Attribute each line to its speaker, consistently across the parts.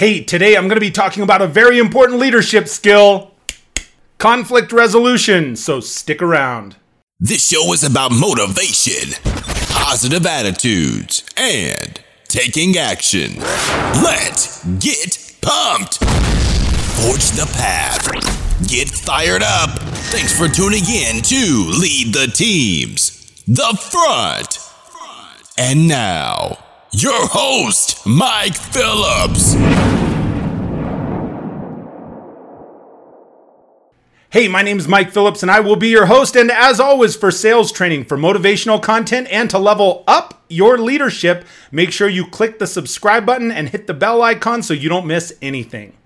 Speaker 1: Hey, today I'm going to be talking about a very important leadership skill conflict resolution. So stick around.
Speaker 2: This show is about motivation, positive attitudes, and taking action. Let's get pumped. Forge the path. Get fired up. Thanks for tuning in to Lead the Teams, The Front. And now, your host, Mike Phillips.
Speaker 1: Hey, my name is Mike Phillips, and I will be your host. And as always, for sales training, for motivational content, and to level up your leadership, make sure you click the subscribe button and hit the bell icon so you don't miss anything.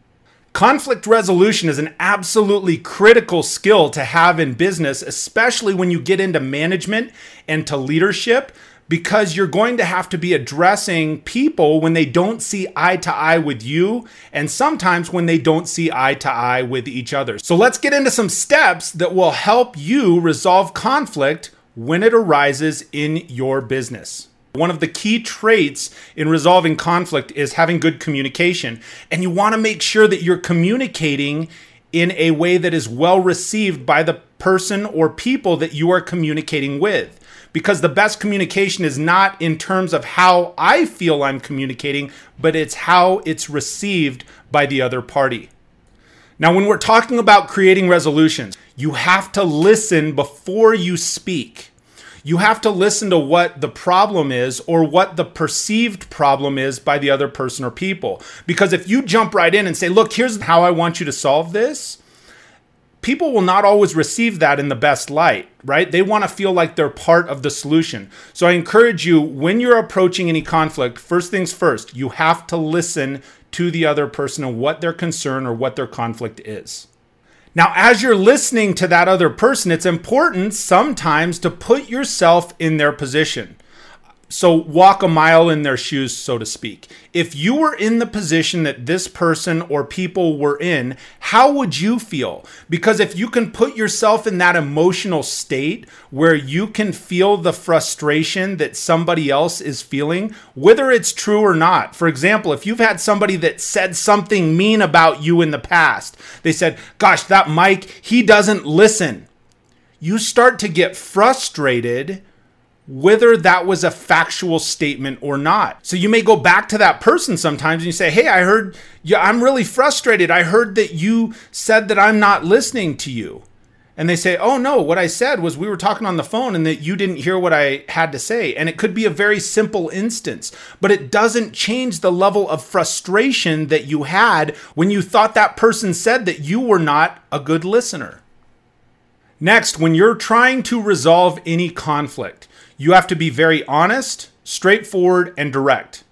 Speaker 1: Conflict resolution is an absolutely critical skill to have in business, especially when you get into management and to leadership because you're going to have to be addressing people when they don't see eye to eye with you, and sometimes when they don't see eye to eye with each other. So let's get into some steps that will help you resolve conflict when it arises in your business. One of the key traits in resolving conflict is having good communication, and you want to make sure that you're communicating in a way that is well received by the person or people that you are communicating with because the best communication is not in terms of how I feel I'm communicating, but it's how it's received by the other party. Now, when we're talking about creating resolutions, you have to listen before you speak. You have to listen to what the problem is or what the perceived problem is by the other person or people. Because if you jump right in and say, Look, here's how I want you to solve this, people will not always receive that in the best light, right? They want to feel like they're part of the solution. So I encourage you when you're approaching any conflict, first things first, you have to listen to the other person and what their concern or what their conflict is. Now, as you're listening to that other person, it's important sometimes to put yourself in their position. So, walk a mile in their shoes, so to speak. If you were in the position that this person or people were in, how would you feel? Because if you can put yourself in that emotional state where you can feel the frustration that somebody else is feeling, whether it's true or not. For example, if you've had somebody that said something mean about you in the past, they said, Gosh, that Mike, he doesn't listen. You start to get frustrated whether that was a factual statement or not. So you may go back to that person sometimes and you say, Hey, I heard, I'm really frustrated. I heard that you said that I'm not listening to you. And they say, Oh, no, what I said was we were talking on the phone and that you didn't hear what I had to say. And it could be a very simple instance, but it doesn't change the level of frustration that you had when you thought that person said that you were not a good listener. Next, when you're trying to resolve any conflict, you have to be very honest, straightforward, and direct.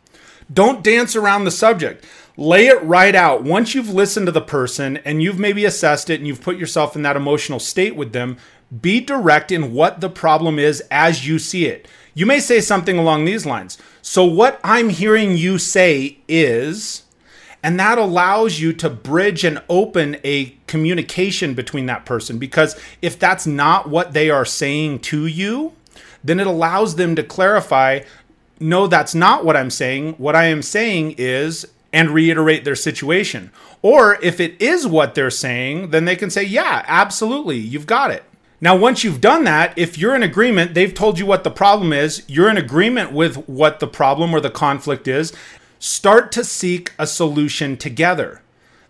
Speaker 1: Don't dance around the subject. Lay it right out. Once you've listened to the person and you've maybe assessed it and you've put yourself in that emotional state with them, be direct in what the problem is as you see it. You may say something along these lines. So, what I'm hearing you say is, and that allows you to bridge and open a communication between that person. Because if that's not what they are saying to you, then it allows them to clarify no, that's not what I'm saying. What I am saying is, and reiterate their situation. Or if it is what they're saying, then they can say, yeah, absolutely, you've got it. Now, once you've done that, if you're in agreement, they've told you what the problem is, you're in agreement with what the problem or the conflict is, start to seek a solution together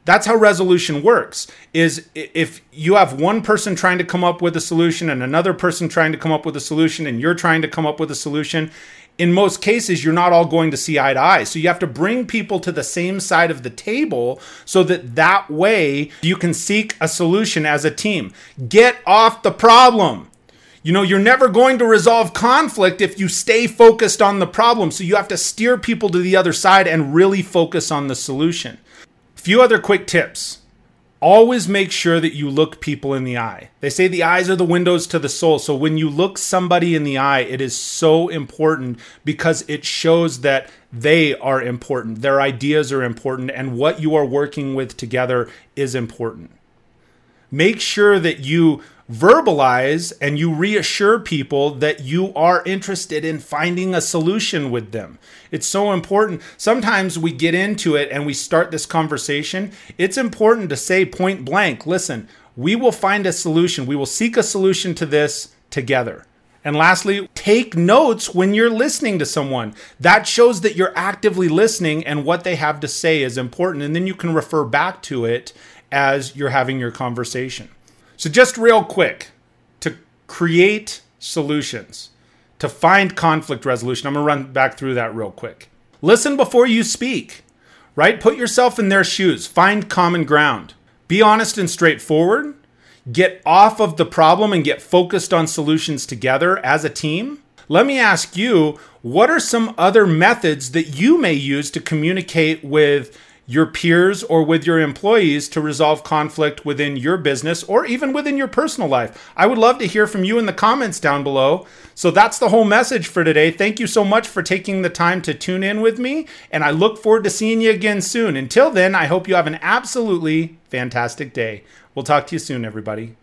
Speaker 1: that's how resolution works is if you have one person trying to come up with a solution and another person trying to come up with a solution and you're trying to come up with a solution in most cases you're not all going to see eye to eye so you have to bring people to the same side of the table so that that way you can seek a solution as a team get off the problem you know, you're never going to resolve conflict if you stay focused on the problem. So you have to steer people to the other side and really focus on the solution. Few other quick tips. Always make sure that you look people in the eye. They say the eyes are the windows to the soul. So when you look somebody in the eye, it is so important because it shows that they are important, their ideas are important, and what you are working with together is important. Make sure that you verbalize and you reassure people that you are interested in finding a solution with them. It's so important. Sometimes we get into it and we start this conversation. It's important to say point blank listen, we will find a solution. We will seek a solution to this together. And lastly, take notes when you're listening to someone. That shows that you're actively listening and what they have to say is important. And then you can refer back to it as you're having your conversation. So, just real quick to create solutions, to find conflict resolution, I'm gonna run back through that real quick. Listen before you speak, right? Put yourself in their shoes, find common ground, be honest and straightforward, get off of the problem and get focused on solutions together as a team. Let me ask you, what are some other methods that you may use to communicate with your peers or with your employees to resolve conflict within your business or even within your personal life. I would love to hear from you in the comments down below. So that's the whole message for today. Thank you so much for taking the time to tune in with me, and I look forward to seeing you again soon. Until then, I hope you have an absolutely fantastic day. We'll talk to you soon, everybody.